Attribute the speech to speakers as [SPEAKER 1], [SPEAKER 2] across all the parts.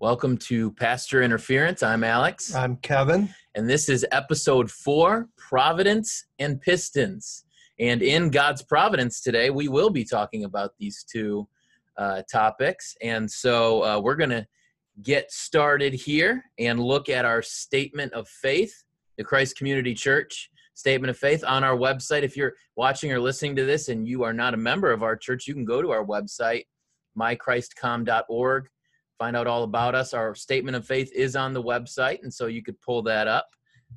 [SPEAKER 1] Welcome to Pastor Interference. I'm Alex.
[SPEAKER 2] I'm Kevin.
[SPEAKER 1] And this is episode four Providence and Pistons. And in God's Providence today, we will be talking about these two uh, topics. And so uh, we're going to get started here and look at our statement of faith, the Christ Community Church statement of faith on our website. If you're watching or listening to this and you are not a member of our church, you can go to our website, mychristcom.org find out all about us. Our statement of faith is on the website, and so you could pull that up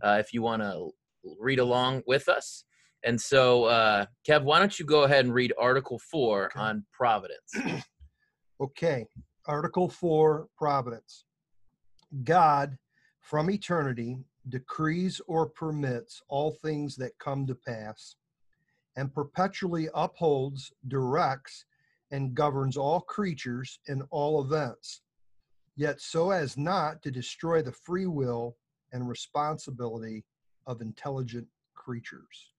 [SPEAKER 1] uh, if you want to read along with us. And so, uh, Kev, why don't you go ahead and read Article 4 okay. on Providence?
[SPEAKER 2] okay, Article 4 Providence. God, from eternity, decrees or permits all things that come to pass, and perpetually upholds, directs, and governs all creatures in all events yet so as not to destroy the free will and responsibility of intelligent creatures.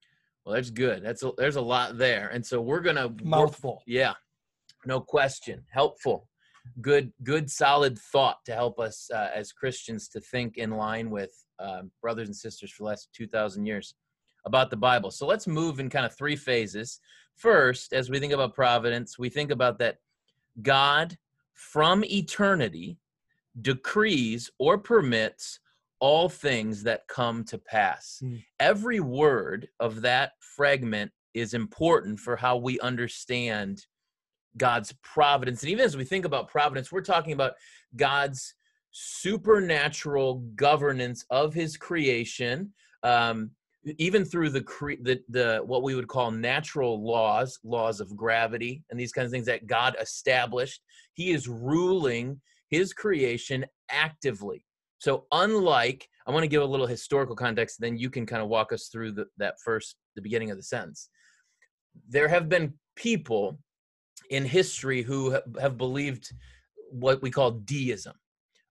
[SPEAKER 1] Well, that's good. That's a, there's a lot there, and so we're gonna
[SPEAKER 2] mouthful.
[SPEAKER 1] yeah, no question. Helpful, good, good, solid thought to help us uh, as Christians to think in line with um, brothers and sisters for the last two thousand years about the Bible. So let's move in kind of three phases. First, as we think about providence, we think about that God from eternity decrees or permits all things that come to pass. Mm. Every word of that fragment is important for how we understand God's providence. And even as we think about providence, we're talking about God's supernatural governance of his creation. Um, even through the, cre- the the what we would call natural laws laws of gravity and these kinds of things that god established he is ruling his creation actively. So, unlike, I want to give a little historical context, then you can kind of walk us through the, that first, the beginning of the sentence. There have been people in history who have believed what we call deism,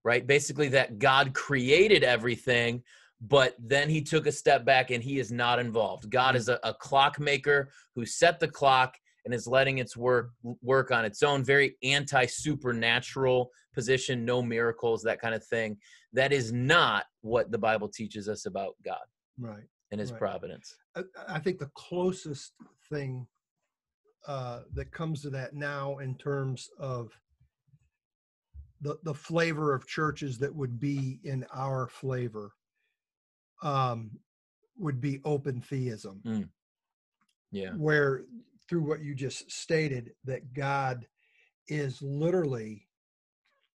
[SPEAKER 1] right? Basically, that God created everything, but then he took a step back and he is not involved. God hmm. is a, a clockmaker who set the clock and is letting its work work on its own. Very anti supernatural position no miracles that kind of thing. That is not what the bible teaches us about god
[SPEAKER 2] right
[SPEAKER 1] and his
[SPEAKER 2] right.
[SPEAKER 1] providence.
[SPEAKER 2] I, I, think the closest thing uh, that comes to that now in terms of the the flavor of churches that would be in our flavor um, would be open theism.
[SPEAKER 1] Mm. yeah.
[SPEAKER 2] Where through what you just stated that God is literally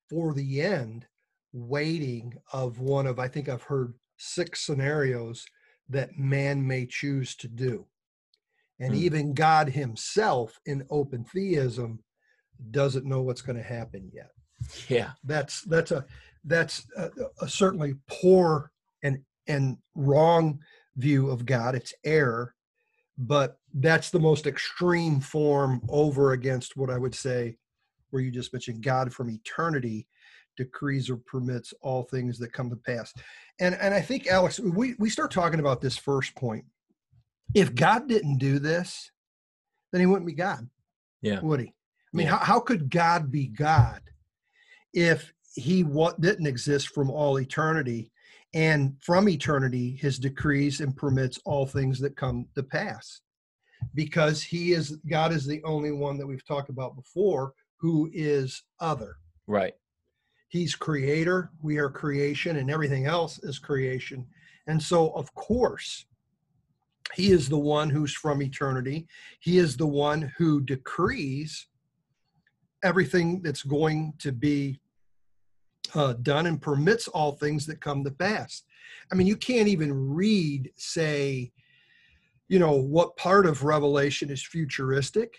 [SPEAKER 2] for the end waiting of one of I think I've heard six scenarios that man may choose to do. And mm. even God himself in open theism doesn't know what's going to happen yet.
[SPEAKER 1] Yeah.
[SPEAKER 2] That's that's a that's a, a certainly poor and and wrong view of God. It's error but that's the most extreme form over against what I would say, where you just mentioned God from eternity decrees or permits all things that come to pass. And and I think Alex, we we start talking about this first point. If God didn't do this, then he wouldn't be God.
[SPEAKER 1] Yeah.
[SPEAKER 2] Would he? I mean,
[SPEAKER 1] yeah.
[SPEAKER 2] how, how could God be God if he what didn't exist from all eternity and from eternity his decrees and permits all things that come to pass. Because he is god is the only one that we've talked about before who is other.
[SPEAKER 1] Right.
[SPEAKER 2] He's creator we are creation and everything else is creation. And so of course he is the one who's from eternity. He is the one who decrees everything that's going to be uh, done and permits all things that come to pass. I mean, you can't even read, say, you know, what part of Revelation is futuristic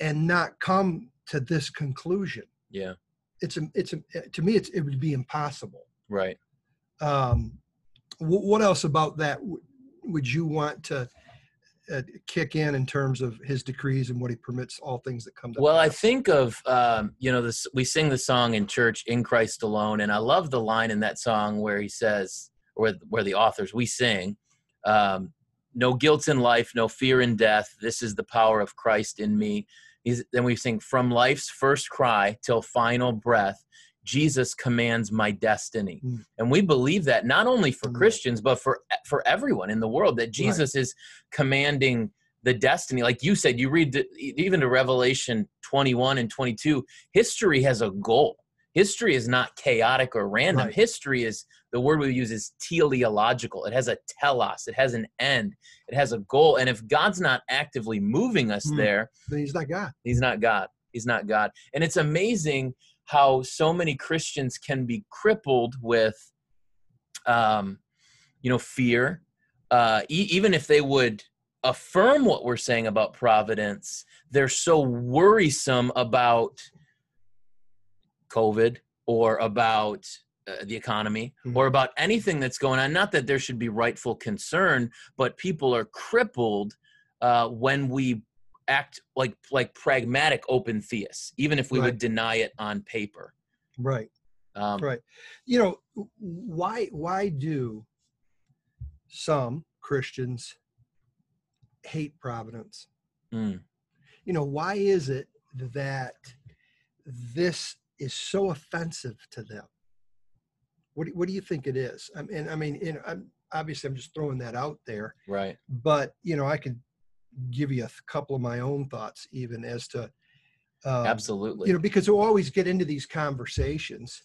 [SPEAKER 2] and not come to this conclusion.
[SPEAKER 1] Yeah.
[SPEAKER 2] It's, a, it's, a, to me, it's, it would be impossible.
[SPEAKER 1] Right.
[SPEAKER 2] Um, what else about that would you want to uh, kick in in terms of his decrees and what he permits all things that come to
[SPEAKER 1] well
[SPEAKER 2] pass.
[SPEAKER 1] i think of um, you know this we sing the song in church in christ alone and i love the line in that song where he says where, where the authors we sing um, no guilt in life no fear in death this is the power of christ in me He's, then we sing from life's first cry till final breath Jesus commands my destiny.
[SPEAKER 2] Mm.
[SPEAKER 1] And we believe that not only for
[SPEAKER 2] Mm.
[SPEAKER 1] Christians, but for for everyone in the world, that Jesus is commanding the destiny. Like you said, you read the, even to Revelation 21 and 22, history has a goal. History is not chaotic or random.
[SPEAKER 2] Right.
[SPEAKER 1] History is the word we use is teleological. It has a telos, it has an end, it has a goal. And if God's not actively moving us
[SPEAKER 2] Mm.
[SPEAKER 1] there,
[SPEAKER 2] Then he's not God.
[SPEAKER 1] He's not God. He's not God. And it's amazing how so many Christians can be crippled with, um, you know, fear. Uh, e- even if they would affirm what we're saying about providence, they're so worrisome about COVID or about uh, the economy
[SPEAKER 2] Mhm.
[SPEAKER 1] or about anything that's going on. Not that there should be rightful concern, but people are crippled uh, when we act like like pragmatic open theists, even if we
[SPEAKER 2] Right.
[SPEAKER 1] would deny it on paper.
[SPEAKER 2] Right.
[SPEAKER 1] Um,
[SPEAKER 2] Right. You know, why why do some Christians hate providence?
[SPEAKER 1] mm,
[SPEAKER 2] You know, why is it that this is so offensive to them? What do, what do you think it is? I mean, I mean, you know, I'm, obviously I'm just throwing that out there,
[SPEAKER 1] right.
[SPEAKER 2] but you know, I could give you a couple of my own thoughts even as to um,
[SPEAKER 1] Absolutely.
[SPEAKER 2] you know because we'll always get into these conversations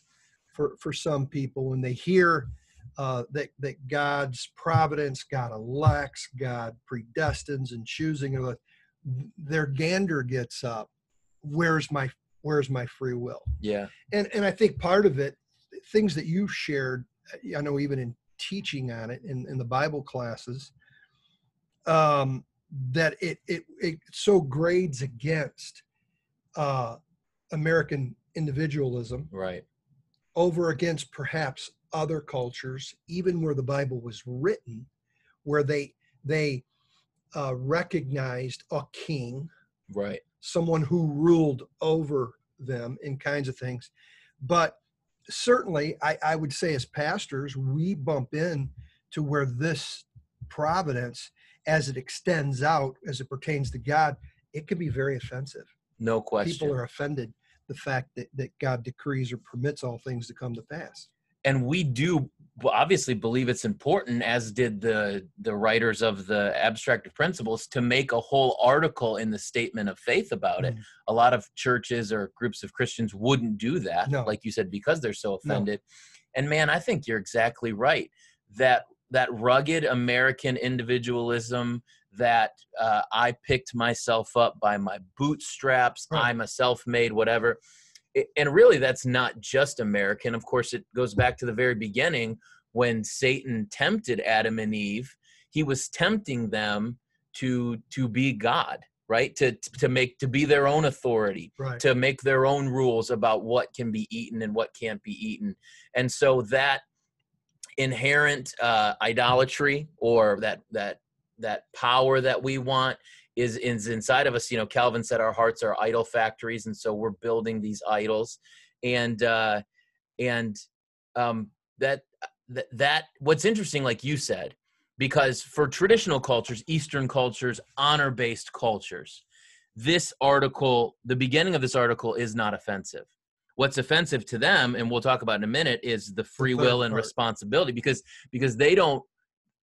[SPEAKER 2] for for some people when they hear uh, that that God's providence, God elects, God predestines and choosing, their gander gets up. Where's my where's my free will?
[SPEAKER 1] yeah.
[SPEAKER 2] And and I think part of it, things that you shared, I know even in teaching on it in, in the Bible classes, um, that it it it so grades against uh, American individualism
[SPEAKER 1] Right.
[SPEAKER 2] over against perhaps other cultures, even where the Bible was written, where they they uh, recognized a king,
[SPEAKER 1] Right.
[SPEAKER 2] someone who ruled over them in kinds of things. But certainly, I, I would say as pastors, we bump in to where this providence, as it extends out, as it pertains to God, it can be very offensive.
[SPEAKER 1] No question.
[SPEAKER 2] People are offended the fact that, that God decrees or permits all things to come to pass.
[SPEAKER 1] and we do obviously believe it's important as did the the writers of the abstract of principles to make a whole article in the statement of faith about it
[SPEAKER 2] Mhm.
[SPEAKER 1] a lot of churches or groups of christians wouldn't do that
[SPEAKER 2] No.
[SPEAKER 1] like you said because they're so offended and man i think you're exactly right that that rugged american individualism that uh, i picked myself up by my bootstraps
[SPEAKER 2] Right.
[SPEAKER 1] i'm a self-made whatever it- and really that's not just american of course it goes back to the very beginning when satan tempted adam and eve he was tempting them to to be god right to to make to be their own authority
[SPEAKER 2] Right.
[SPEAKER 1] to make their own rules about what can be eaten and what can't be eaten and so that inherent uh, idolatry or that that that power that we want is is inside of us. You know calvin said our hearts are idol factories and so we're building these idols. And uh and um that that, that what's interesting like you said because for traditional cultures eastern cultures honor based cultures this article the beginning of this article is not offensive what's offensive to them and we'll talk about in a minute is the free will and responsibility because because they don't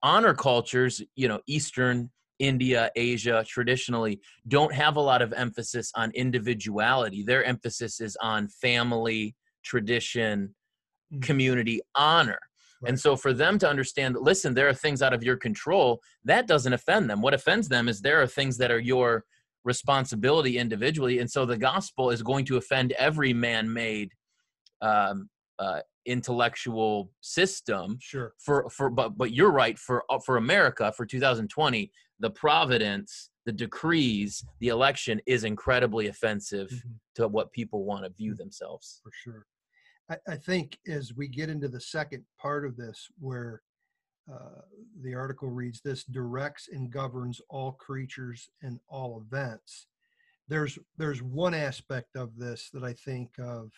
[SPEAKER 1] honor cultures you know eastern india asia traditionally don't have a lot of emphasis on individuality. Their emphasis is on family tradition
[SPEAKER 2] Mhm.
[SPEAKER 1] community honor. And so for them to understand that listen there are things out of your control that doesn't offend them. What offends them is there are things that are your responsibility individually and so the gospel is going to offend every man-made um, uh, intellectual system
[SPEAKER 2] Sure.
[SPEAKER 1] for for but but you're right for uh, for America for 2020 the providence the decrees the election is incredibly offensive
[SPEAKER 2] Mhm.
[SPEAKER 1] to what people want to view themselves
[SPEAKER 2] for sure. I, I think as we get into the second part of this, where uh, the article reads, "This directs and governs all creatures and all events." There's there's one aspect of this that I think of.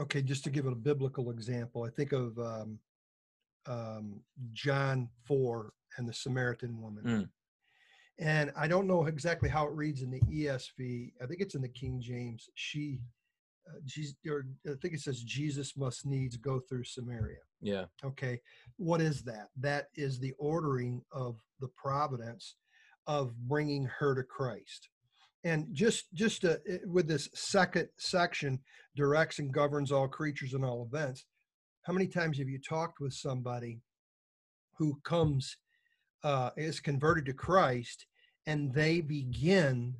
[SPEAKER 2] Okay, just to give it a biblical example, I think of um, um, John four and the Samaritan woman.
[SPEAKER 1] Mm.
[SPEAKER 2] And I don't know exactly how it reads in the ESV. I think it's in the King James. She uh, Jesus, or I think it says Jesus must needs go through Samaria.
[SPEAKER 1] Yeah.
[SPEAKER 2] Okay, what is that? That is the ordering of the providence of bringing her to Christ. And just just uh, with this second section, directs and governs all creatures and all events. How many times have you talked with somebody who comes uh, is converted to Christ and they begin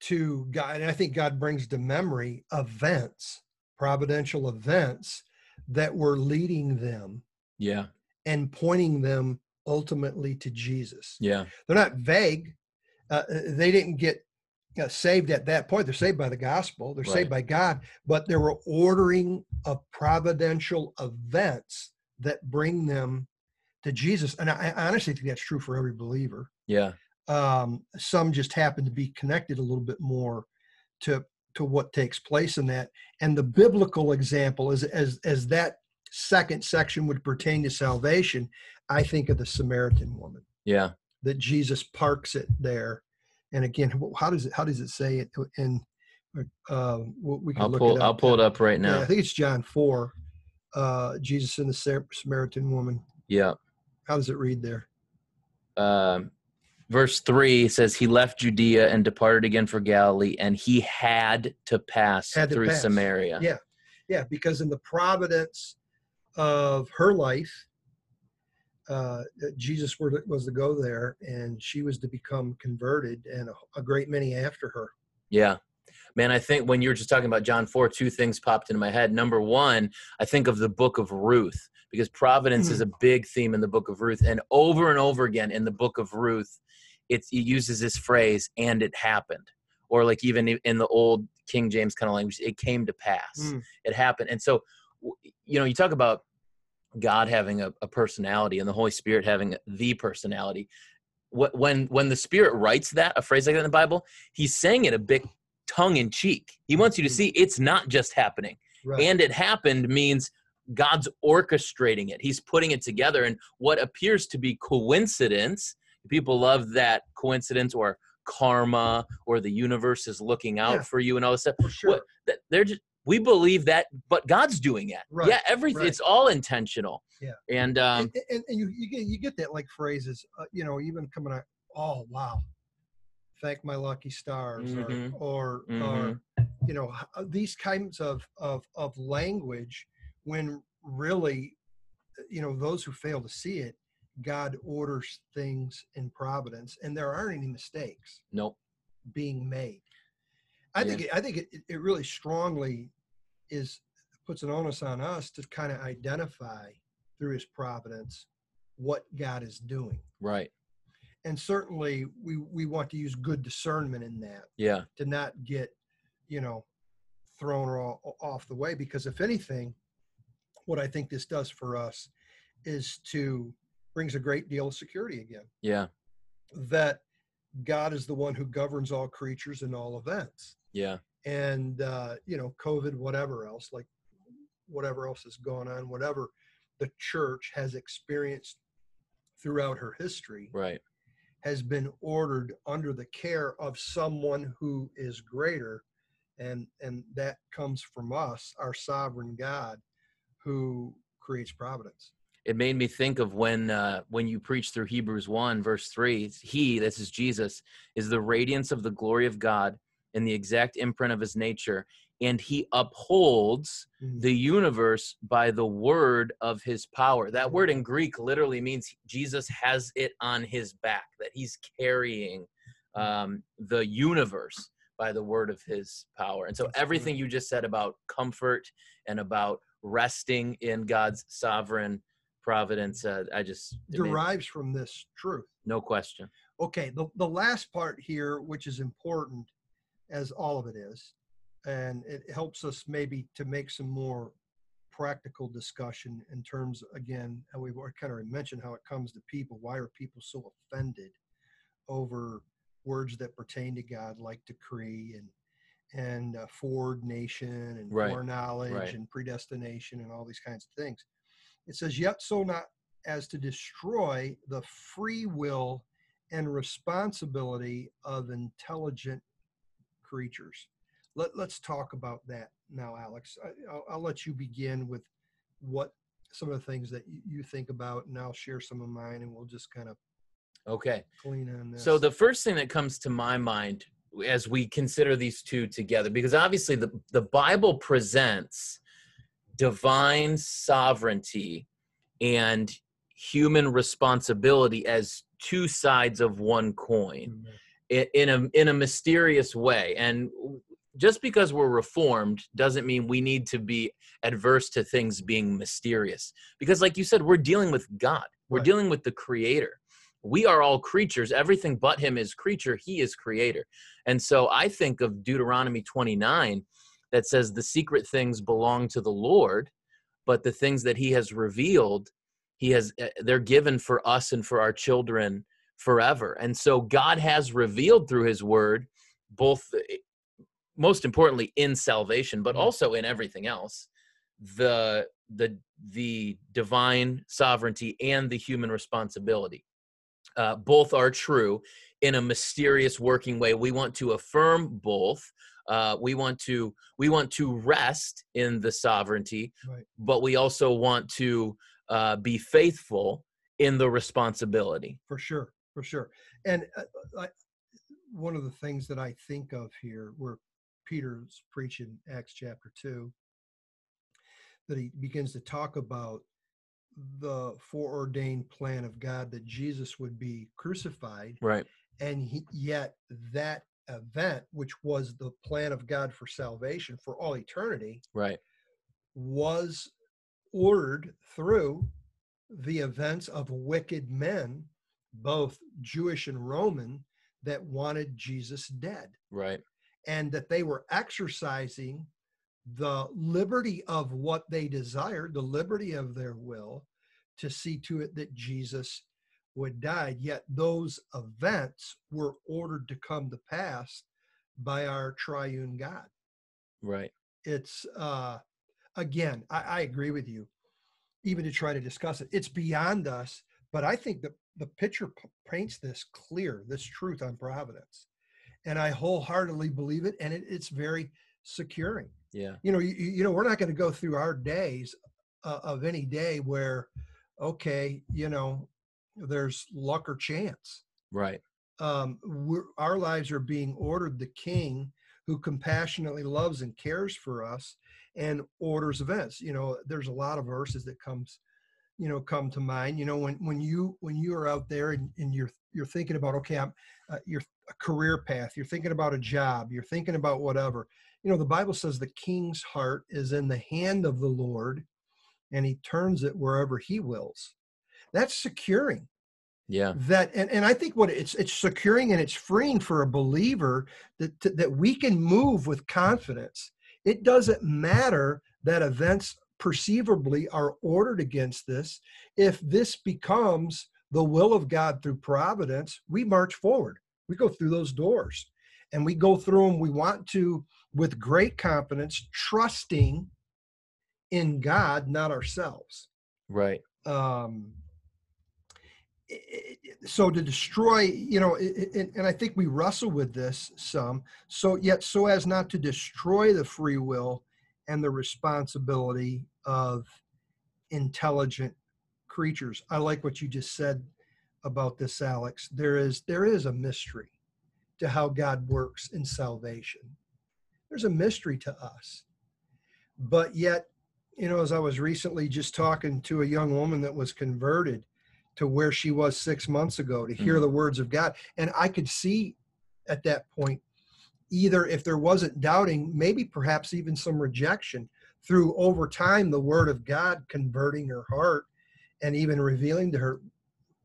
[SPEAKER 2] to God, and I think God brings to memory events, providential events that were leading them
[SPEAKER 1] Yeah.
[SPEAKER 2] and pointing them ultimately to Jesus.
[SPEAKER 1] Yeah.
[SPEAKER 2] They're not vague. Uh, they didn't get uh, saved at that point. They're saved by the gospel. They're saved by God, but there were ordering of providential events that bring them to Jesus. And I, I honestly think that's true for every believer.
[SPEAKER 1] Yeah.
[SPEAKER 2] Um, some just happen to be connected a little bit more to to what takes place in that. And the biblical example is as as that second section would pertain to salvation. I think of the Samaritan woman
[SPEAKER 1] Yeah.
[SPEAKER 2] that Jesus parks it there. And again, how does it how does it say it in? Uh, we can
[SPEAKER 1] I'll
[SPEAKER 2] look
[SPEAKER 1] pull
[SPEAKER 2] it up.
[SPEAKER 1] I'll pull it up right
[SPEAKER 2] Yeah,
[SPEAKER 1] now.
[SPEAKER 2] I think it's John four. Uh, Jesus and the Samaritan woman.
[SPEAKER 1] Yeah.
[SPEAKER 2] How does it read there?
[SPEAKER 1] Um verse 3 says he left Judea and departed again for Galilee and he had to pass
[SPEAKER 2] Had to
[SPEAKER 1] through
[SPEAKER 2] pass.
[SPEAKER 1] Samaria.
[SPEAKER 2] Yeah. Yeah, because in the providence of her life, uh, Jesus were was to go there, and she was to become converted, and a, a great many after her.
[SPEAKER 1] Yeah. Man, I think when you were just talking about John 4, two things popped into my head. Number one, I think of the book of Ruth because providence is a big theme in the book of Ruth. And over and over again in the book of Ruth, it, it uses this phrase, and it happened. Or like even in the old King James kind of language, it came to pass.
[SPEAKER 2] Mm.
[SPEAKER 1] It happened. And so, you know, you talk about God having a, a personality and the Holy Spirit having the personality. When when the Spirit writes that, a phrase like that in the Bible, he's saying it a bit tongue in cheek. He wants you to see it's not just happening.
[SPEAKER 2] Right.
[SPEAKER 1] And it happened means God's orchestrating it. He's putting it together. And what appears to be coincidence, people love that coincidence or karma or the universe is looking out
[SPEAKER 2] Yeah.
[SPEAKER 1] for you and all this stuff.
[SPEAKER 2] For sure.
[SPEAKER 1] What, they're just we believe that, but God's doing it.
[SPEAKER 2] Right,
[SPEAKER 1] Yeah, everything.
[SPEAKER 2] right.
[SPEAKER 1] It's all intentional.
[SPEAKER 2] Yeah.
[SPEAKER 1] And um,
[SPEAKER 2] and, and, and you, you get you get that like phrases, uh, you know, even coming out. Oh wow, thank my lucky stars,
[SPEAKER 1] Mhm.
[SPEAKER 2] or or,
[SPEAKER 1] Mhm.
[SPEAKER 2] or you know uh, these kinds of of of language when really, uh, you know, those who fail to see it, God orders things in providence, and there aren't any mistakes
[SPEAKER 1] nope.
[SPEAKER 2] being made. I think it, I think it, it really strongly is puts an onus on us to kind of identify through His providence what God is doing,
[SPEAKER 1] Right.
[SPEAKER 2] And certainly we we want to use good discernment in that
[SPEAKER 1] Yeah.
[SPEAKER 2] to not get you know thrown off, off the way because if anything what i think this does for us is to brings a great deal of security again
[SPEAKER 1] Yeah.
[SPEAKER 2] that god is the one who governs all creatures and all events
[SPEAKER 1] Yeah.
[SPEAKER 2] and uh, you know covid whatever else like whatever else is going on whatever the church has experienced throughout her history
[SPEAKER 1] Right.
[SPEAKER 2] Has been ordered under the care of someone who is greater and and that comes from us our sovereign god who creates providence
[SPEAKER 1] it made me think of when uh, when you preach through Hebrews one verse three. He, this is Jesus, is the radiance of the glory of God and the exact imprint of His nature, and He upholds
[SPEAKER 2] Mm.
[SPEAKER 1] the universe by the word of His power. That word in Greek literally means Jesus has it on His back, that He's carrying um, the universe by the word of His power. And so everything you just said about comfort and about resting in God's sovereign providence. Uh, I just
[SPEAKER 2] derives from this truth
[SPEAKER 1] no question.
[SPEAKER 2] okay the, the last part here which is important as all of it is and it helps us maybe to make some more practical discussion in terms again and we've kind of mentioned how it comes to people. Why are people so offended over words that pertain to god like decree and and uh, foreordination and
[SPEAKER 1] Right,
[SPEAKER 2] foreknowledge
[SPEAKER 1] right.
[SPEAKER 2] and predestination and all these kinds of things? It says yet so not as to destroy the free will and responsibility of intelligent creatures let, let's talk about that now, Alex. I, I'll, I'll let you begin with what some of the things that you, think about, and I'll share some of mine, and we'll just kind of
[SPEAKER 1] Okay.
[SPEAKER 2] clean on this.
[SPEAKER 1] So the first thing that comes to my mind as we consider these two together, because obviously the, the Bible presents divine sovereignty and human responsibility as two sides of one coin
[SPEAKER 2] mm-hmm.
[SPEAKER 1] i- in a in a mysterious way and just because we're reformed doesn't mean we need to be adverse to things being mysterious. Because like you said we're dealing with god. We're
[SPEAKER 2] Right.
[SPEAKER 1] dealing with the creator. We are all creatures. Everything but him is creature. He is creator. And so i think of deuteronomy 29 that says the secret things belong to the lord but the things that he has revealed he has uh, they're given for us and for our children forever. And so god has revealed through his word both uh, most importantly in salvation but
[SPEAKER 2] Mhm.
[SPEAKER 1] also in everything else the the the divine sovereignty and the human responsibility uh, both are true in a mysterious working way we want to affirm both uh, we want to we want to rest in the sovereignty
[SPEAKER 2] Right.
[SPEAKER 1] but we also want to uh, be faithful in the responsibility
[SPEAKER 2] for sure, for sure. And uh, I, one of the things that I think of here, where Peter's preaching Acts chapter two, that he begins to talk about the foreordained plan of God that Jesus would be crucified,
[SPEAKER 1] right.
[SPEAKER 2] And he, yet that event, which was the plan of God for salvation for all eternity,
[SPEAKER 1] right.
[SPEAKER 2] was ordered through the events of wicked men, both Jewish and Roman, that wanted Jesus dead,
[SPEAKER 1] right
[SPEAKER 2] and that they were exercising the liberty of what they desired, the liberty of their will, to see to it that Jesus would die. Yet those events were ordered to come to pass by our triune God.
[SPEAKER 1] Right.
[SPEAKER 2] It's uh again I, I agree with you even to try to discuss it. It's beyond us but i think the the picture paints this clear this truth on providence and i wholeheartedly believe it and it, it's very securing.
[SPEAKER 1] Yeah.
[SPEAKER 2] You know you, you know we're not going to go through our days uh, of any day where okay you know there's luck or chance.
[SPEAKER 1] Right.
[SPEAKER 2] Um, we're, our lives are being ordered the king who compassionately loves and cares for us and orders events. You know there's a lot of verses that comes you know come to mind. You know when when you when you are out there and, and you're you're thinking about okay i'm uh, your a career path you're thinking about a job you're thinking about whatever. You know the bible says the king's heart is in the hand of the lord and he turns it wherever he wills. That's securing.
[SPEAKER 1] Yeah.
[SPEAKER 2] That and, and i think what it's it's securing and it's freeing for a believer that that we can move with confidence. It doesn't matter that events perceivably are ordered against this. If this becomes the will of god through providence we march forward we go through those doors and we go through them we want to with great confidence trusting in god not ourselves.
[SPEAKER 1] Right.
[SPEAKER 2] Um so to destroy you know i- i- and, and i think we wrestle with this some so yet so as not to destroy the free will and the responsibility of intelligent creatures. I like what you just said about this alex there is there is a mystery to how god works in salvation there's a mystery to us but yet you know as i was recently just talking to a young woman that was converted to where she was six months ago to hear
[SPEAKER 1] Mhm.
[SPEAKER 2] the words of God. And I could see at that point, either if there wasn't doubting, maybe perhaps even some rejection through over time, the word of God converting her heart and even revealing to her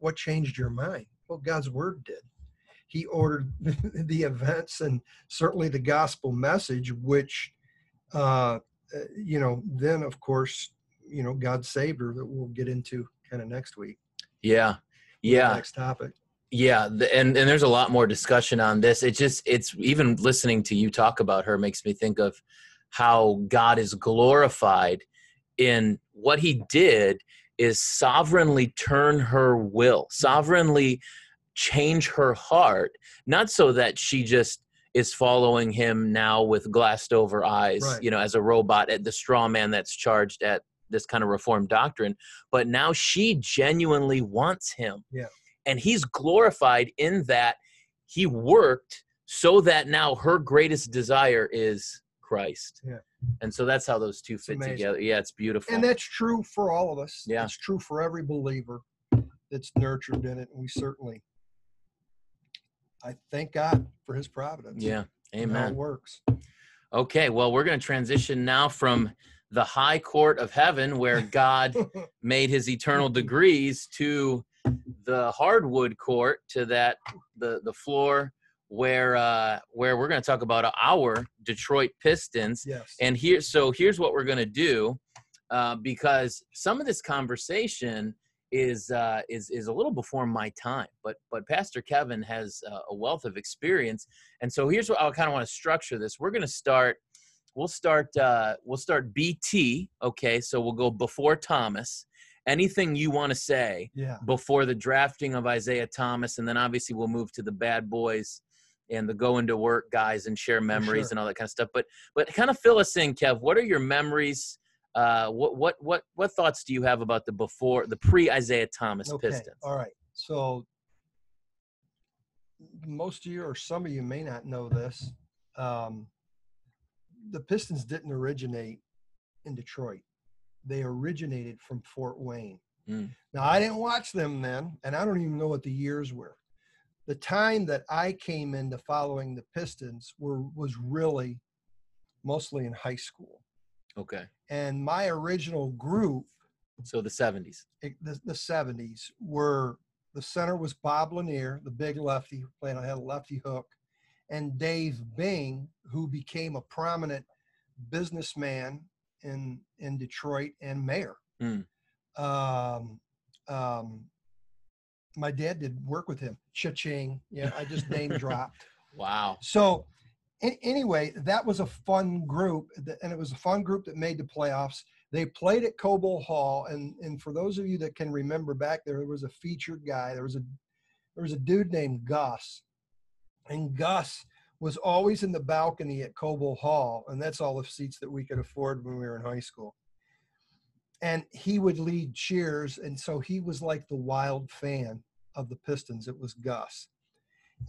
[SPEAKER 2] what changed your mind. Well, God's word did. He ordered the events and certainly the gospel message, which, uh, uh, you know, then of course, you know, God saved her that we'll get into kind of next week
[SPEAKER 1] yeah yeah
[SPEAKER 2] next topic.
[SPEAKER 1] yeah and and there's a lot more discussion on this it just it's even listening to you talk about her makes me think of how god is glorified in what he did is sovereignly turn her will sovereignly change her heart not so that she just is following him now with glassed over eyes,
[SPEAKER 2] Right.
[SPEAKER 1] you know, as a robot at the straw man that's charged at this kind of reformed doctrine. But now she genuinely wants him.
[SPEAKER 2] Yeah.
[SPEAKER 1] And he's glorified in that he worked so that now her greatest desire is Christ.
[SPEAKER 2] Yeah.
[SPEAKER 1] And so that's how those two fit together. Yeah, it's beautiful.
[SPEAKER 2] And that's true for all of us.
[SPEAKER 1] Yeah.
[SPEAKER 2] It's true for every believer that's nurtured in it. And we certainly, I thank God for his providence.
[SPEAKER 1] yeah.
[SPEAKER 2] how it
[SPEAKER 1] Amen.
[SPEAKER 2] works.
[SPEAKER 1] Okay, well, we're going to transition now from the high court of heaven where God made his eternal decrees to the hardwood court to that the the floor where uh where we're going to talk about our Detroit Pistons.
[SPEAKER 2] Yes.
[SPEAKER 1] and here so here's what we're going to do uh, because some of this conversation is uh, is is a little before my time but but Pastor Kevin has uh, a wealth of experience. And so here's what I kind of want to structure this. We're going to start we'll start uh, we'll start BT okay? So we'll go before Thomas. Anything you want to say
[SPEAKER 2] yeah.
[SPEAKER 1] before the drafting of Isiah Thomas, and then obviously we'll move to the bad boys and the going to work guys and share memories
[SPEAKER 2] sure.
[SPEAKER 1] and all that kind of stuff. But but kind of fill us in, Kev. What are your memories? Uh, what what what what thoughts do you have about the before the pre Isiah Thomas
[SPEAKER 2] Okay.
[SPEAKER 1] Pistons?
[SPEAKER 2] All right. So most of you or some of you may not know this. Um, the Pistons didn't originate in Detroit. They originated from Fort Wayne.
[SPEAKER 1] Mm.
[SPEAKER 2] Now I didn't watch them then, and I don't even know what the years were. The time that I came into following the Pistons were was really mostly in high school.
[SPEAKER 1] Okay,
[SPEAKER 2] And my original group
[SPEAKER 1] so the seventies.
[SPEAKER 2] it- the, the 70s were the center was Bob Lanier, the big lefty on had a lefty hook, and Dave Bing, who became a prominent businessman in in Detroit and mayor.
[SPEAKER 1] Mm.
[SPEAKER 2] Um, um, my dad did work with him. Cha-ching. Yeah, I just name dropped.
[SPEAKER 1] Wow.
[SPEAKER 2] So, anyway, that was a fun group, and it was a fun group that made the playoffs. They played at Cobo Hall, and and for those of you that can remember back there, there was a featured guy. There was a there was a dude named Gus, and Gus was always in the balcony at Cobo Hall, and that's all the seats that we could afford when we were in high school. And he would lead cheers, and so he was like the wild fan of the Pistons. It was Gus,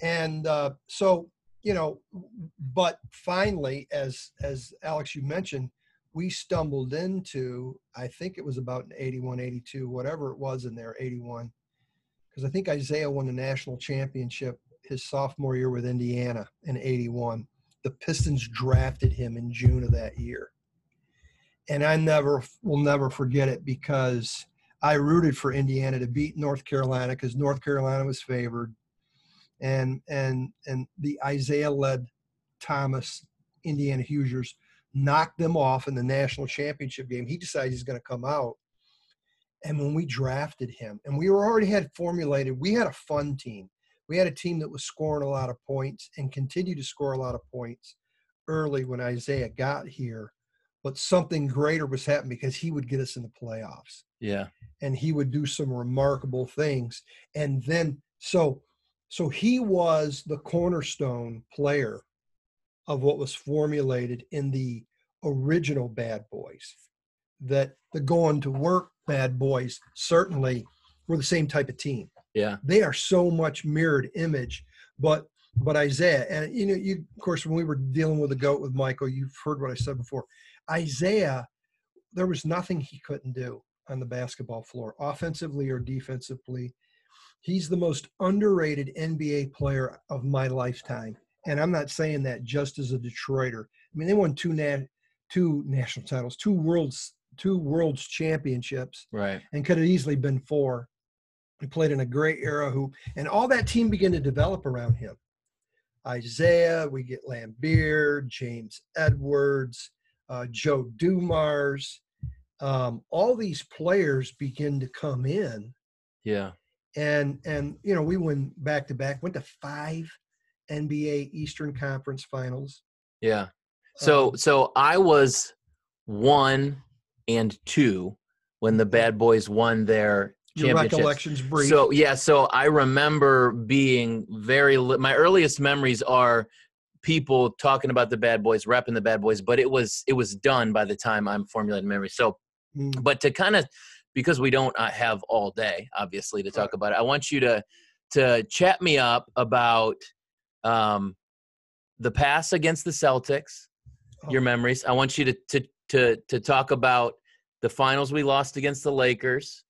[SPEAKER 2] and uh, so you know, but finally, as as Alex you mentioned, we stumbled into I think it was about in 81, 82, whatever it was in there, 81, because I think Isiah won the national championship his sophomore year with Indiana in 81. The Pistons drafted him in June of that year. And I never will never forget it because I rooted for Indiana to beat North Carolina because North Carolina was favored. And and and the Isiah led Thomas Indiana Hoosiers knocked them off in the national championship game. He decided he's going to come out. And when we drafted him, and we were already had formulated, we had a fun team. We had a team that was scoring a lot of points and continued to score a lot of points early when Isiah got here. But something greater was happening because he would get us in the playoffs
[SPEAKER 1] Yeah.
[SPEAKER 2] and he would do some remarkable things. And then so so he was the cornerstone player of what was formulated in the original Bad Boys. That the going to work Bad Boys certainly were the same type of team.
[SPEAKER 1] Yeah.
[SPEAKER 2] They are so much mirrored image, but but Isiah and you know you of course when we were dealing with the goat with Michael, you've heard what I said before. Isiah, there was nothing he couldn't do on the basketball floor, offensively or defensively. He's the most underrated NBA player of my lifetime. And I'm not saying that just as a Detroiter. I mean, they won two nat- two national titles, two worlds, two worlds championships,
[SPEAKER 1] Right.
[SPEAKER 2] and could have easily been four. He played in a great era who and all that team began to develop around him. Isiah, we get Laimbeer, James Edwards, uh, Joe Dumars. Um, all these players begin to come in
[SPEAKER 1] Yeah.
[SPEAKER 2] and and you know we went back to back went to five nba eastern conference finals
[SPEAKER 1] Yeah. So
[SPEAKER 2] Um,
[SPEAKER 1] so I was one and two when the Bad Boys won their
[SPEAKER 2] your
[SPEAKER 1] championships.
[SPEAKER 2] recollections brief
[SPEAKER 1] So yeah, so I remember being very. Li- my earliest memories are people talking about the bad boys, rapping the bad boys, but it was it was done by the time I'm formulating memory. So,
[SPEAKER 2] Mm.
[SPEAKER 1] but to kind of because we don't uh, have all day, obviously, to talk about it, I want you to to chat me up about um, the pass against the Celtics, your
[SPEAKER 2] Oh.
[SPEAKER 1] memories. I want you to to to to talk about the finals we lost against the Lakers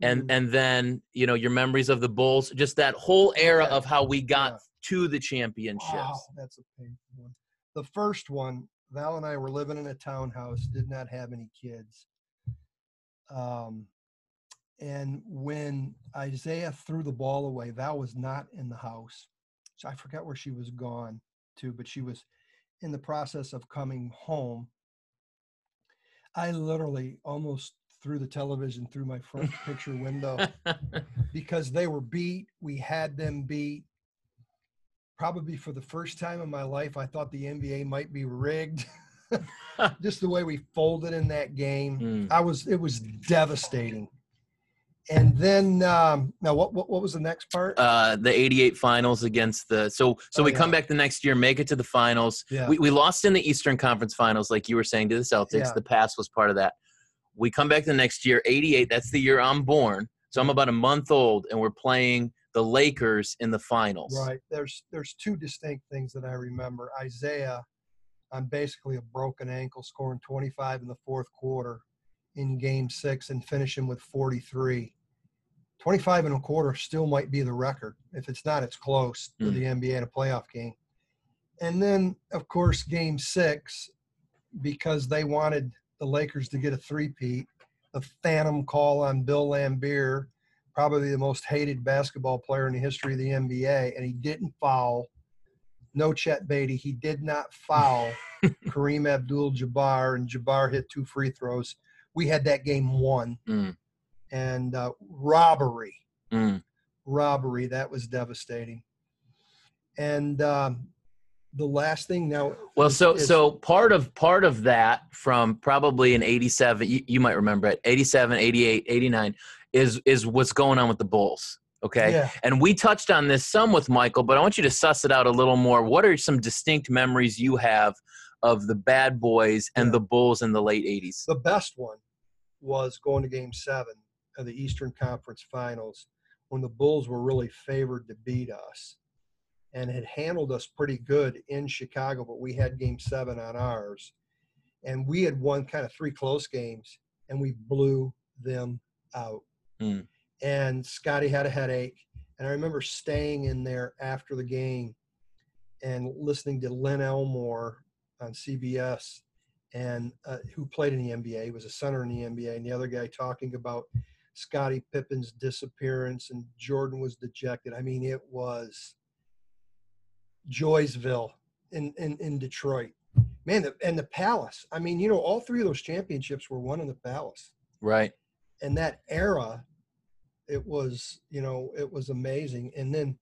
[SPEAKER 1] and
[SPEAKER 2] Mm.
[SPEAKER 1] and then you know your memories of the bulls just that whole era of how we got. To the championships
[SPEAKER 2] Wow, that's a painful one. The first one, Val and I were living in a townhouse, did not have any kids. Um, and when Isiah threw the ball away, Val was not in the house. So I forgot where she was gone to, but she was in the process of coming home. I literally almost threw the television through my front picture window because they were beat. We had them beat. Probably for the first time in my life, I thought the NBA might be rigged. Just the way we folded in that game,
[SPEAKER 1] Mm.
[SPEAKER 2] I was it was devastating. And then um, now, what, what what was the next part?
[SPEAKER 1] uh the 88 finals against the so so
[SPEAKER 2] Oh,
[SPEAKER 1] we come back the next year make it to the finals
[SPEAKER 2] yeah,
[SPEAKER 1] we, we lost in the eastern conference finals like you were saying to the celtics
[SPEAKER 2] Yeah.
[SPEAKER 1] the pass was part of that we come back the next year 88 that's the year i'm born so i'm about a month old and we're playing the lakers in the finals
[SPEAKER 2] right. There's there's two distinct things that I remember. Isiah, on basically a broken ankle, scoring 25 in the fourth quarter in Game Six and finishing with 43. 25 and a quarter still might be the record. If it's not, it's close to
[SPEAKER 1] Mm.
[SPEAKER 2] the NBA in a playoff game. And then, of course, game six, because they wanted the Lakers to get a three-peat, the phantom call on Bill Laimbeer, probably the most hated basketball player in the history of the NBA, and he didn't foul. No Chet Beatty. He did not foul Kareem Abdul Jabbar, and Jabbar hit two free throws. We had that game won
[SPEAKER 1] Mm,
[SPEAKER 2] and uh, robbery,
[SPEAKER 1] mm.
[SPEAKER 2] robbery. That was devastating. And um, the last thing now.
[SPEAKER 1] well so
[SPEAKER 2] is-
[SPEAKER 1] so part of part of that from probably in 87 you, you might remember it 87 88 89 is is what's going on with the bulls okay
[SPEAKER 2] Yeah,
[SPEAKER 1] And we touched on this some with Michael, but I want you to suss it out a little more. What are some distinct memories you have of the bad boys and
[SPEAKER 2] Yeah.
[SPEAKER 1] the Bulls in the late 80s?
[SPEAKER 2] the best one was going to Game Seven of the Eastern Conference Finals when the Bulls were really favored to beat us, and had handled us pretty good in Chicago. But we had Game Seven on ours, and we had won kind of three close games, and we blew them out.
[SPEAKER 1] Hmm.
[SPEAKER 2] And Scottie had a headache, and I remember staying in there after the game and listening to Len Elmore on CBS and uh, who played in the NBA. He was a center in the NBA, and the other guy talking about Scottie Pippen's disappearance, and Jordan was dejected. I mean, it was Joysville in in, in Detroit. Man, the, and the Palace. I mean, you know, all three of those championships were won in the Palace,
[SPEAKER 1] Right.
[SPEAKER 2] And that era, it was you know it was amazing. And then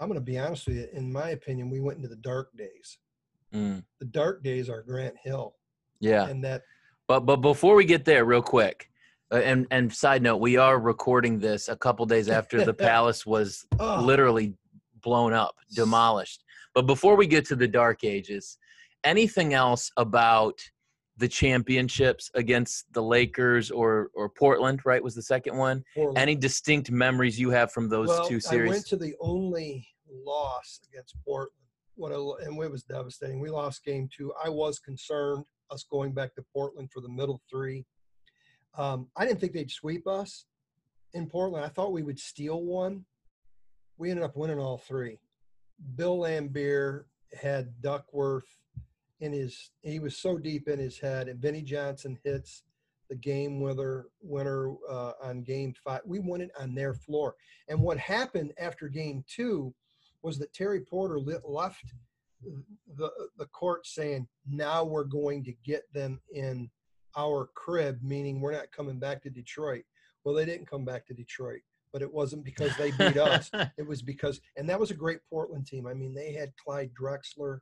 [SPEAKER 2] I'm going to be honest with you. In my opinion, we went into the dark days.
[SPEAKER 1] Mm.
[SPEAKER 2] The dark days are Grant Hill,
[SPEAKER 1] Yeah.
[SPEAKER 2] and that
[SPEAKER 1] But but before we get there, real quick, uh, and and side note, we are recording this a couple days after the Palace was
[SPEAKER 2] oh,
[SPEAKER 1] literally blown up, demolished. But before we get to the dark ages, anything else about the championships against the Lakers or or Portland, right? Was the second one?
[SPEAKER 2] Portland.
[SPEAKER 1] Any distinct memories you have from those
[SPEAKER 2] well,
[SPEAKER 1] two
[SPEAKER 2] I
[SPEAKER 1] series?
[SPEAKER 2] went to the only loss against Portland. What a, and it was devastating. We lost game two. I was concerned us going back to Portland for the middle three. Um, I didn't think they'd sweep us in Portland. I thought we would steal one. We ended up winning all three. Bill Laimbeer had Duckworth in his. He was so deep in his head, and Vinnie Johnson hits the game winner winner uh, on game five. We won it on their floor. And what happened after game two was that Terry Porter lit, left the the court saying, "Now we're going to get them in our crib," meaning we're not coming back to Detroit. Well, they didn't come back to Detroit, but it wasn't because they beat us. It was because, and that was a great Portland team. I mean, they had Clyde Drexler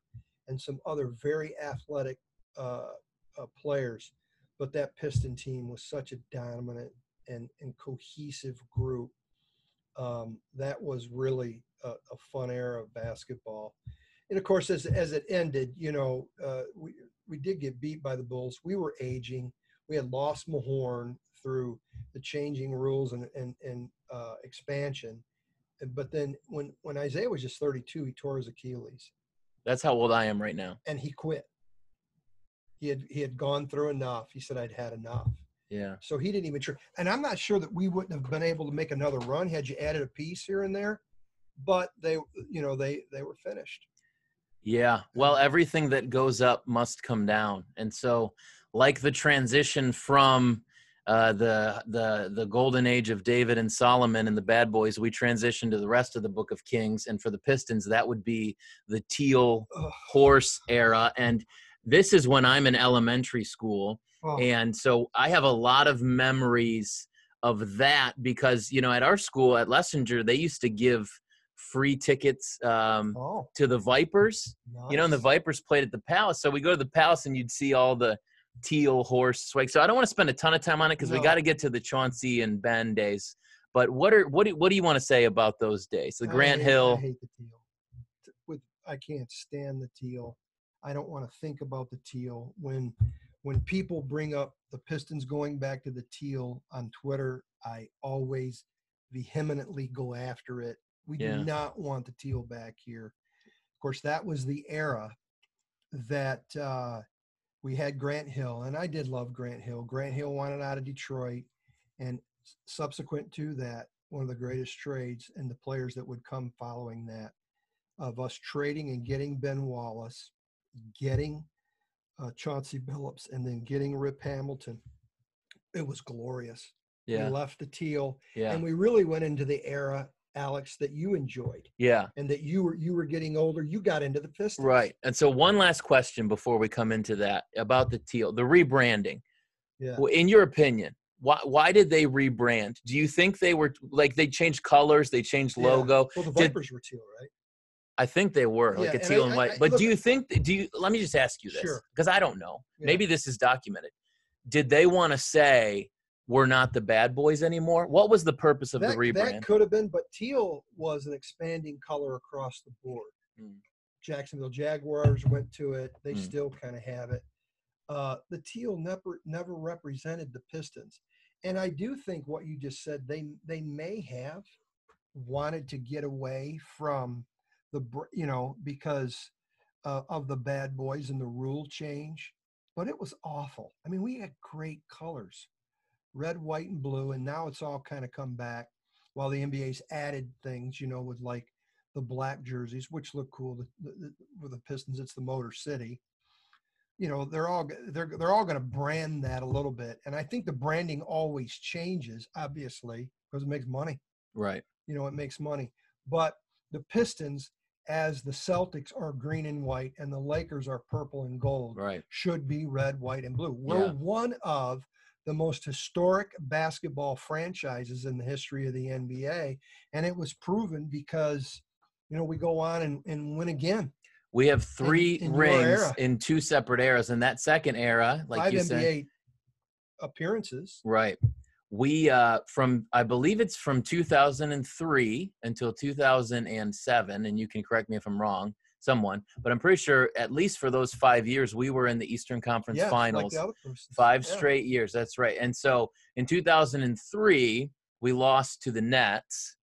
[SPEAKER 2] and some other very athletic uh, uh, players, but that Piston team was such a dominant and, and cohesive group. Um, that was really a, a fun era of basketball. and of course, as as it ended, you know, uh, we we did get beat by the Bulls. We were aging. We had lost Mahorn through the changing rules and and and uh, expansion. But then when when Isiah was just 32, he tore his Achilles.
[SPEAKER 1] That's how old I am right now.
[SPEAKER 2] And he quit. He had he had gone through enough. He said I'd had enough.
[SPEAKER 1] Yeah.
[SPEAKER 2] So he didn't even try. And I'm not sure that we wouldn't have been able to make another run had you added a piece here and there. But they, you know, they they were finished.
[SPEAKER 1] Yeah. Well, everything that goes up must come down. And so, like the transition from uh, the the the golden age of David and Solomon and the bad boys, we transition to the rest of the Book of Kings. And for the Pistons, that would be the teal horse era. And this is when I'm in elementary school.
[SPEAKER 2] Oh,
[SPEAKER 1] And so I have a lot of memories of that because, you know, at our school at Lessinger, they used to give free tickets um,
[SPEAKER 2] oh
[SPEAKER 1] to the Vipers. You know, and the. Vipers played at the Palace. So we go to the Palace and you'd see all the teal horse swag. So I don't want to spend a ton of time on it because we got to get to the Chauncey and Ben days. But what are what do, what do you want to say about those days? The
[SPEAKER 2] I
[SPEAKER 1] Grant
[SPEAKER 2] hate- I hate the teal. With I can't stand the teal. I don't want to think about the teal when when people bring up the Pistons going back to the teal on Twitter. I always vehemently go after it. We
[SPEAKER 1] Yeah.
[SPEAKER 2] do not want the teal back here. Of course, that was the era that uh, we had Grant Hill, and I did love Grant Hill. Grant Hill wanted out of Detroit, and subsequent to that, one of the greatest trades and the players that would come following that of us trading and getting Ben Wallace, getting uh, Chauncey Billups, and then getting Rip Hamilton. It was glorious.
[SPEAKER 1] Yeah,
[SPEAKER 2] We left the teal,
[SPEAKER 1] yeah,
[SPEAKER 2] and we really went into the era, Alex, that you enjoyed,
[SPEAKER 1] yeah.
[SPEAKER 2] and that you were you were getting older. You got into the Pistons,
[SPEAKER 1] Right. And so one last question before we come into that about the teal, the rebranding.
[SPEAKER 2] Yeah.
[SPEAKER 1] Well, In your opinion, why why did they rebrand? Do you think they were like they changed colors, they changed
[SPEAKER 2] Yeah.
[SPEAKER 1] logo?
[SPEAKER 2] Well, the
[SPEAKER 1] Did-
[SPEAKER 2] were teal, right?
[SPEAKER 1] I think they were like
[SPEAKER 2] Yeah,
[SPEAKER 1] a
[SPEAKER 2] and
[SPEAKER 1] teal
[SPEAKER 2] I-
[SPEAKER 1] and white.
[SPEAKER 2] I-
[SPEAKER 1] but
[SPEAKER 2] look-
[SPEAKER 1] do you think do you let me just ask you this
[SPEAKER 2] Sure.
[SPEAKER 1] because I don't know. Maybe this is documented. Did they want to say we're not the bad boys anymore? What was the purpose of
[SPEAKER 2] that,
[SPEAKER 1] the rebrand?
[SPEAKER 2] That could have been, but teal was an expanding color across the board.
[SPEAKER 1] Mm.
[SPEAKER 2] Jacksonville Jaguars went to it. They
[SPEAKER 1] Mm.
[SPEAKER 2] still kind of have it. Uh, the teal never never represented the Pistons, and I do think what you just said they they may have wanted to get away from the you know because uh, of the bad boys and the rule change, but it was awful. I mean, we had great colors red, white, and blue, and now it's all kind of come back. While the NBA's added things, you know, with like the black jerseys, which look cool. The, the, with the Pistons, it's the Motor City. You know, they're all they're they're all going to brand that a little bit, and I think the branding always changes, obviously, because it makes money.
[SPEAKER 1] right.
[SPEAKER 2] You know, it makes money. But the Pistons, as the Celtics are green and white, and the Lakers are purple and gold,
[SPEAKER 1] Right.
[SPEAKER 2] should be red, white, and blue. We're
[SPEAKER 1] Yeah.
[SPEAKER 2] one of the most historic basketball franchises in the history of the NBA. And it was proven because, you know, we go on and, and win again.
[SPEAKER 1] We have three
[SPEAKER 2] in your
[SPEAKER 1] rings in two separate eras. And that second era, like
[SPEAKER 2] Five
[SPEAKER 1] you
[SPEAKER 2] NBA
[SPEAKER 1] said,
[SPEAKER 2] appearances.
[SPEAKER 1] right. We uh from I believe it's from 2003 until 2007 and you can correct me if I'm wrong someone but I'm pretty sure at least for those 5 years we were in the Eastern Conference
[SPEAKER 2] Yeah,
[SPEAKER 1] Finals
[SPEAKER 2] like the other persons.
[SPEAKER 1] five
[SPEAKER 2] Yeah.
[SPEAKER 1] straight years that's right and so in 2003 we lost to the Nets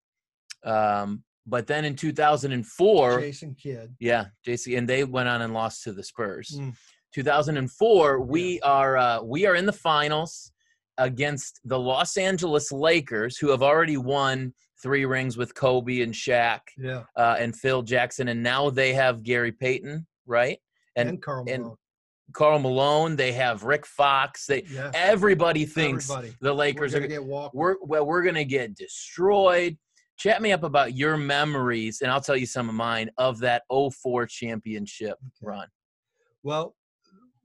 [SPEAKER 1] um but then in 2004
[SPEAKER 2] Jason Kidd.
[SPEAKER 1] yeah, JC, and they went on and lost to the Spurs.
[SPEAKER 2] Mm.
[SPEAKER 1] 2004, we are uh, we are in the finals against the Los Angeles Lakers, who have already won three rings with Kobe and Shaq
[SPEAKER 2] Yeah.
[SPEAKER 1] uh, and Phil Jackson, and now they have Gary Payton, right?
[SPEAKER 2] And,
[SPEAKER 1] And-
[SPEAKER 2] Karl
[SPEAKER 1] and
[SPEAKER 2] Malone.
[SPEAKER 1] Karl Malone. They have Rick Fox. They
[SPEAKER 2] yeah.
[SPEAKER 1] everybody thinks
[SPEAKER 2] Everybody.
[SPEAKER 1] the
[SPEAKER 2] We're
[SPEAKER 1] Lakers
[SPEAKER 2] gonna
[SPEAKER 1] are
[SPEAKER 2] get
[SPEAKER 1] we're well we're gonna get destroyed chat me up about your memories and i'll tell you some of mine of that 04 championship
[SPEAKER 2] Okay.
[SPEAKER 1] run
[SPEAKER 2] Well,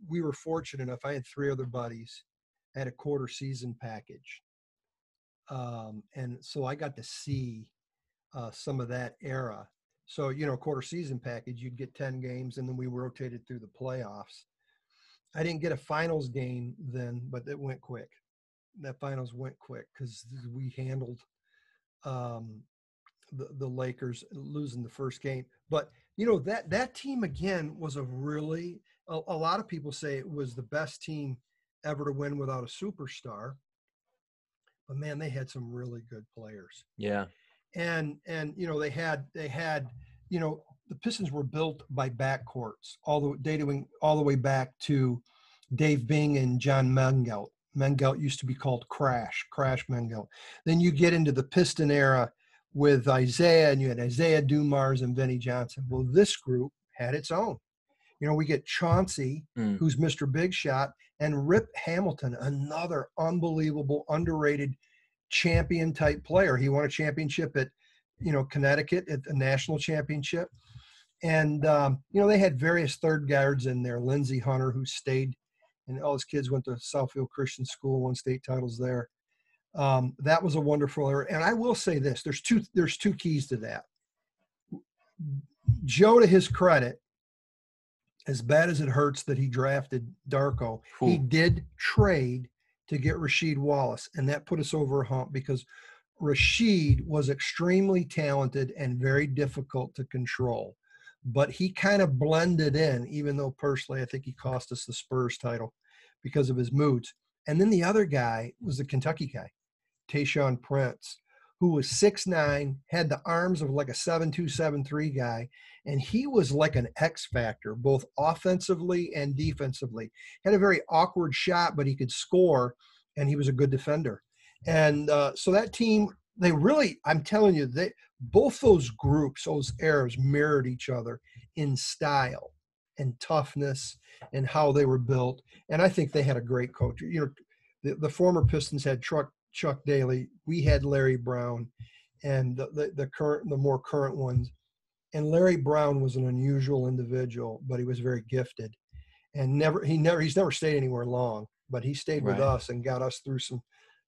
[SPEAKER 2] we were fortunate enough. I had three other buddies. Had a quarter season package. Um, and so I got to see uh, some of that era. So, you know, quarter season package, you'd get 10 games and then we rotated through the playoffs. I didn't get a finals game then, but it went quick. That finals went quick because we handled um, the, the Lakers losing the first game. But you know that that team again was a really a, a lot of people say it was the best team ever to win without a superstar. But man, they had some really good players.
[SPEAKER 1] Yeah.
[SPEAKER 2] And and you know they had they had you know the Pistons were built by backcourts all the dating all the way back to Dave Bing and John Mengelt. Mengelt used to be called Crash, Crash Mengelt. Then you get into the Piston era with Isiah, and you had Isiah Dumars and Vinnie Johnson. Well, this group had its own. You know, we get Chauncey, mm. who's Mr. Big Shot, and Rip Hamilton, another unbelievable, underrated champion type player. He won a championship at, you know, Connecticut at the national championship. And, um, you know, they had various third guards in there. Lindsey Hunter, who stayed, and all his kids went to Southfield Christian School, won state titles there. Um, that was a wonderful era. And I will say this: there's two there's two keys to that. Joe, to his credit, as bad as it hurts that he drafted Darko, Ooh. he did trade to get Rasheed Wallace, and that put us over a hump because Rasheed was extremely talented and very difficult to control. But he kind of blended in, even though personally I think he cost us the Spurs title because of his moods. And then the other guy was the Kentucky guy, Tayshaun Prince, who was six nine, had the arms of like a seven two seven three guy, and he was like an X factor, both offensively and defensively. Had a very awkward shot, but he could score, and he was a good defender. And uh, so that team, they really, I'm telling you, they both those groups, those eras, mirrored each other in style and toughness and how they were built. And I think they had a great coach. You know, the, the former Pistons had Chuck Chuck Daly. We had Larry Brown, and the, the, the current, the more current ones. And Larry Brown was an unusual individual, but he was very gifted, and never he never he's never stayed anywhere long. But he stayed right. with us and got us through some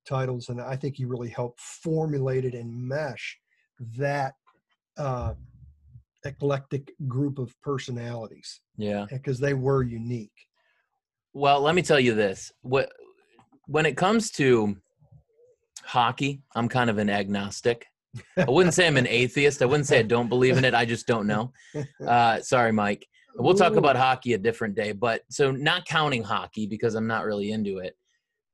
[SPEAKER 2] titles, and I think he really helped formulate it and mesh that uh, eclectic group of personalities.
[SPEAKER 1] Yeah,
[SPEAKER 2] because they were unique.
[SPEAKER 1] Well, let me tell you this: what when it comes to hockey, I'm kind of an agnostic. I wouldn't say I'm an atheist. I wouldn't say I don't believe in it. I just don't know. Uh, sorry, Mike. We'll talk about hockey a different day. But so, not counting hockey because I'm not really into it,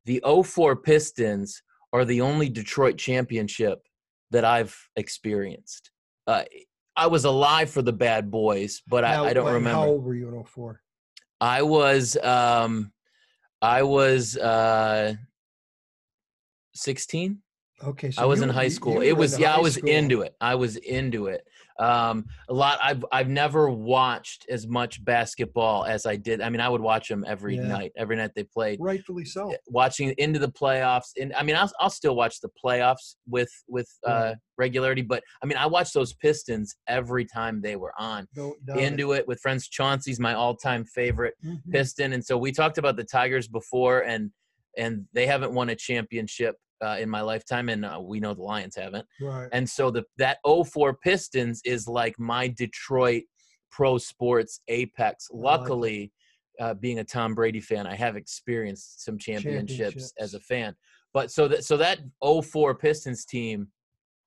[SPEAKER 1] the 04 Pistons are the only Detroit championship that I've experienced. Uh, I was alive for the bad boys, but now, I, I, don't remember. How
[SPEAKER 2] old were you in 04?
[SPEAKER 1] I was um, I was uh, 16.
[SPEAKER 2] Okay,
[SPEAKER 1] so I was in high school. it was yeah, I was school. into it. I was into it. Um, a lot. I've I've never watched as much basketball as I did. I mean, I would watch them every yeah. night. Every night they played.
[SPEAKER 2] Rightfully so.
[SPEAKER 1] Watching into the playoffs, and I mean, I'll I'll still watch the playoffs with with uh, regularity. But I mean, I watched those Pistons every time they were on. into it. it with friends. Chauncey's my all time favorite mm-hmm. Piston, and so we talked about the Tigers before, and and they haven't won a championship uh, in my lifetime, and uh, we know the Lions haven't.
[SPEAKER 2] Right.
[SPEAKER 1] And so the that 04 Pistons is like my Detroit pro sports apex. Luckily, like uh, being a Tom Brady fan, I have experienced some championships, championships, as a fan. But so that so that 04 Pistons team,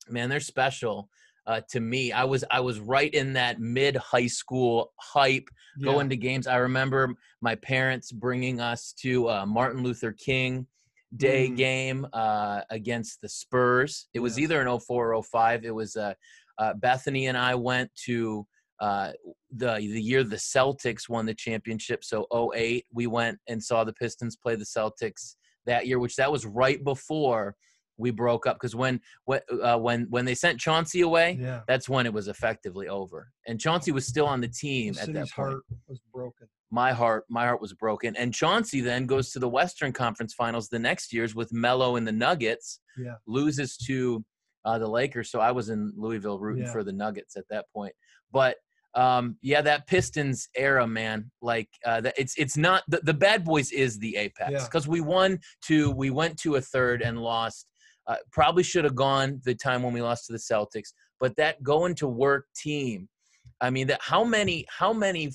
[SPEAKER 1] man, they're special. Uh, to me. I was I was right in that mid high school hype, yeah. going to games. I remember my parents bringing us to uh, Martin Luther King day mm. game uh, against the Spurs. It was either in 04 or 05. It was uh, uh, Bethany and I went to uh, the the year the Celtics won the championship. So 08, we went and saw the Pistons play the Celtics that year, which that was right before we broke up because when when uh, when when they sent Chauncey away,
[SPEAKER 2] yeah.
[SPEAKER 1] that's when it was effectively over. And Chauncey was still on the team
[SPEAKER 2] the
[SPEAKER 1] at that
[SPEAKER 2] point. heart was broken
[SPEAKER 1] my heart my heart was broken and chauncey then goes to the western conference finals the next years with melo and the nuggets
[SPEAKER 2] yeah.
[SPEAKER 1] loses to uh, the lakers so i was in louisville rooting yeah. for the nuggets at that point but um, yeah that pistons era man like uh, that it's it's not the, the bad boys is the apex because yeah. we won two we went to a third and lost uh, probably should have gone the time when we lost to the celtics but that going to work team I mean that how many how many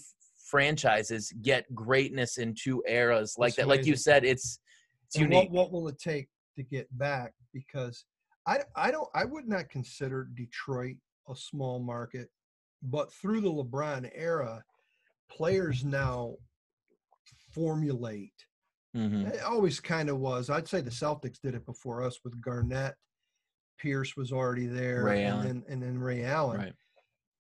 [SPEAKER 1] franchises get greatness in two eras like that. Like you said, it's it's
[SPEAKER 2] and
[SPEAKER 1] unique.
[SPEAKER 2] What, what will it take to get back? Because I I don't I would not consider Detroit a small market, but through the LeBron era, players now formulate.
[SPEAKER 1] Hmm
[SPEAKER 2] It always kind of was. I'd say the Celtics did it before us with Garnett. Pierce was already there,
[SPEAKER 1] Ray
[SPEAKER 2] and
[SPEAKER 1] Allen.
[SPEAKER 2] then and then Ray Allen.
[SPEAKER 1] Right.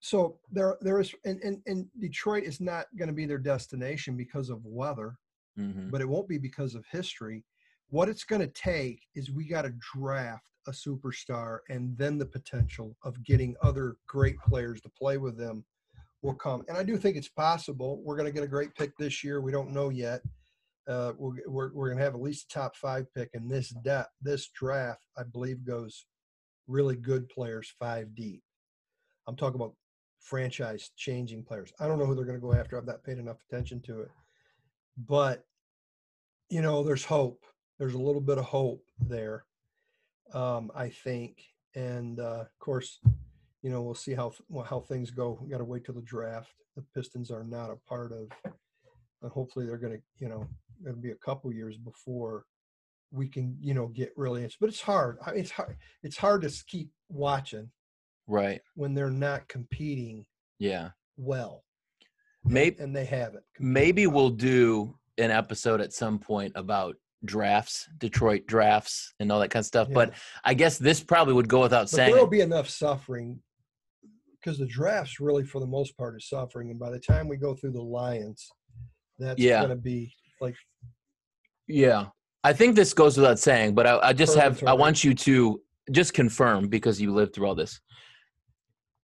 [SPEAKER 2] So there there is and, and, and Detroit is not going to be their destination because of weather,
[SPEAKER 1] hmm
[SPEAKER 2] but it won't be because of history. What it's going to take is we got to draft a superstar, and then the potential of getting other great players to play with them will come. And I do think it's possible. We're going to get a great pick this year. We don't know yet. Uh, we'll, we're, we're going to have at least a top five pick in this depth. This draft, I believe, goes really good players five deep. I'm talking about franchise changing players. I don't know who they're going to go after. I've not paid enough attention to it, but you know, there's hope. There's a little bit of hope there, um, I think, and uh, of course, you know, we'll see how how things go. We got to wait till the draft. The Pistons are not a part of, hopefully, they're going to, you know, to be a couple years before we can, you know, get really. It's, but it's hard. I- It's hard. It's hard to keep watching
[SPEAKER 1] Right.
[SPEAKER 2] when they're not competing
[SPEAKER 1] Yeah.
[SPEAKER 2] well,
[SPEAKER 1] Maybe
[SPEAKER 2] and they haven't.
[SPEAKER 1] maybe we'll do an episode at some point about drafts, Detroit drafts, and all that kind of stuff. But I guess this probably would go without
[SPEAKER 2] But
[SPEAKER 1] saying.
[SPEAKER 2] there will be enough suffering because the drafts really, for the most part, is suffering. And by the time we go through the Lions, that's
[SPEAKER 1] Yeah.
[SPEAKER 2] going to be like
[SPEAKER 1] Yeah, I think this goes without saying, but I, I just have I want you to just confirm because you lived through all this.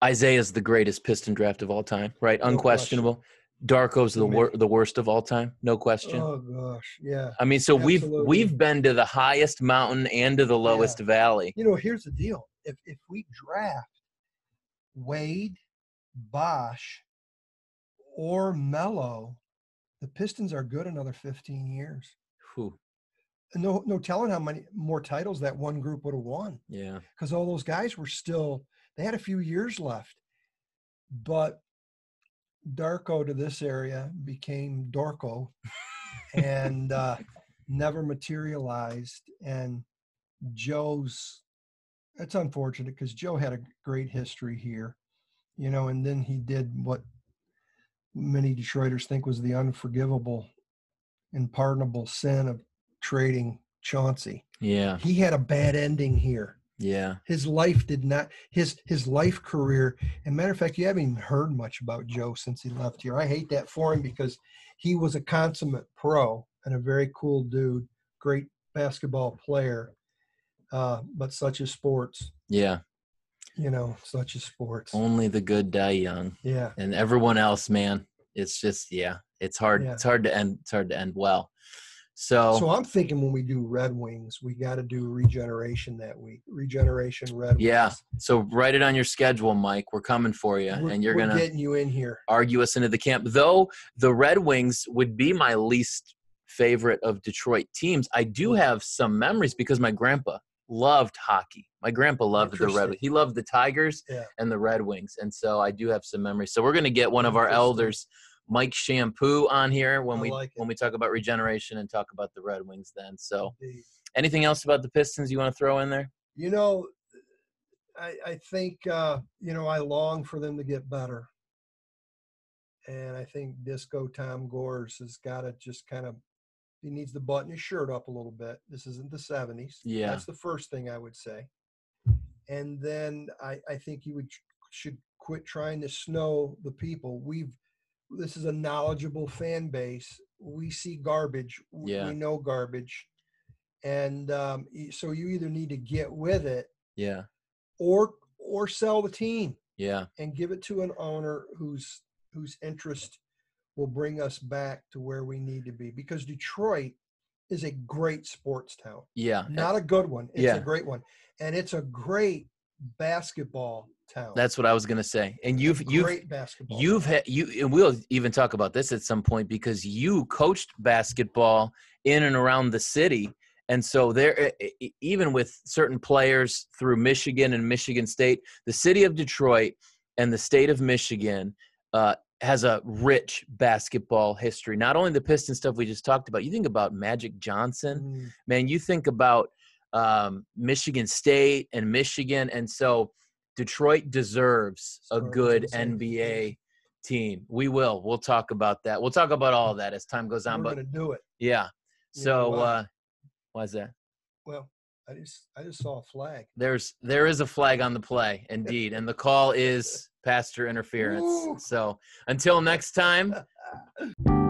[SPEAKER 1] Isiah's the greatest Piston draft of all time, right?
[SPEAKER 2] No
[SPEAKER 1] Unquestionable. Darko's the wor- the worst of all time, no question.
[SPEAKER 2] oh gosh, yeah.
[SPEAKER 1] I mean, so we've we've been to the highest mountain and to the lowest valley.
[SPEAKER 2] You know, here's the deal: if if we draft Wade, Bosh, or Melo, the Pistons are good another 15 years.
[SPEAKER 1] Whew.
[SPEAKER 2] No, no telling how many more titles that one group would have won.
[SPEAKER 1] Yeah,
[SPEAKER 2] because all those guys were still they had a few years left but darko to this area became dorko and uh, never materialized and joe's it's unfortunate because joe had a great history here you know and then he did what many detroiters think was the unforgivable and pardonable sin of trading chauncey.
[SPEAKER 1] Yeah,
[SPEAKER 2] he had a bad ending here.
[SPEAKER 1] Yeah.
[SPEAKER 2] his life did not his his life career and matter of fact you haven't even heard much about joe since he left here. I hate that for him because he was a consummate pro and a very cool dude great basketball player uh, but such is sports.
[SPEAKER 1] Yeah,
[SPEAKER 2] you know such is sports
[SPEAKER 1] only the good die young,
[SPEAKER 2] yeah
[SPEAKER 1] and everyone else, man. It's just yeah, it's hard.
[SPEAKER 2] Yeah.
[SPEAKER 1] It's hard to end. It's hard to end well. So,
[SPEAKER 2] so i'm thinking when we do red wings we got to do regeneration that week regeneration red
[SPEAKER 1] Yeah, so write it on your schedule, Mike. We're coming for you,
[SPEAKER 2] we're,
[SPEAKER 1] and you're
[SPEAKER 2] we're
[SPEAKER 1] gonna
[SPEAKER 2] getting you in here
[SPEAKER 1] argue us into the camp. Though the Red Wings would be my least favorite of Detroit teams, I do
[SPEAKER 2] Mm.
[SPEAKER 1] have some memories because my grandpa loved hockey. My grandpa loved the Red He loved the Tigers
[SPEAKER 2] Yeah.
[SPEAKER 1] and the Red Wings, and so I do have some memories. So we're gonna get one of our elders. Mike Shampoo on here when
[SPEAKER 2] I
[SPEAKER 1] we
[SPEAKER 2] like
[SPEAKER 1] when we talk about regeneration and talk about the Red Wings then. So
[SPEAKER 2] Indeed.
[SPEAKER 1] anything else about the Pistons you want to throw in there?
[SPEAKER 2] You know, I, I think uh, you know I long for them to get better, and I think Disco Tom Gores has got to just kind of he needs to button his shirt up a little bit. This isn't the '70s.
[SPEAKER 1] Yeah.
[SPEAKER 2] that's the first thing I would say. And then I, I think you would should quit trying to snow the people. We've this is a knowledgeable fan base. We see garbage. w-
[SPEAKER 1] Yeah.
[SPEAKER 2] We know garbage, and um, so you either need to get with it
[SPEAKER 1] Yeah,
[SPEAKER 2] or or sell the team
[SPEAKER 1] yeah,
[SPEAKER 2] and give it to an owner whose whose interest will bring us back to where we need to be because Detroit is a great sports town
[SPEAKER 1] yeah.
[SPEAKER 2] not a good one it's
[SPEAKER 1] Yeah.
[SPEAKER 2] a great one and it's a great basketball town
[SPEAKER 1] That's what I was gonna say. And you've you've
[SPEAKER 2] basketball
[SPEAKER 1] You've had you, and we'll even talk about this at some point because you coached basketball in and around the city, and so there, even with certain players through Michigan and Michigan State, the city of Detroit and the state of Michigan uh, has a rich basketball history. Not only the Piston stuff we just talked about. You think about Magic Johnson,
[SPEAKER 2] Mm,
[SPEAKER 1] man. You think about um, Michigan State and Michigan, and so Detroit deserves a good. NBA team. We will. We'll talk about that. We'll talk about all of that as time goes on.
[SPEAKER 2] We're
[SPEAKER 1] But
[SPEAKER 2] to do it.
[SPEAKER 1] yeah.
[SPEAKER 2] You know
[SPEAKER 1] So
[SPEAKER 2] why?
[SPEAKER 1] uh, why's that?
[SPEAKER 2] Well, I just I just saw a flag.
[SPEAKER 1] There's there is a flag on the play, indeed, and the call is pastor interference.
[SPEAKER 2] Woo.
[SPEAKER 1] So until next time.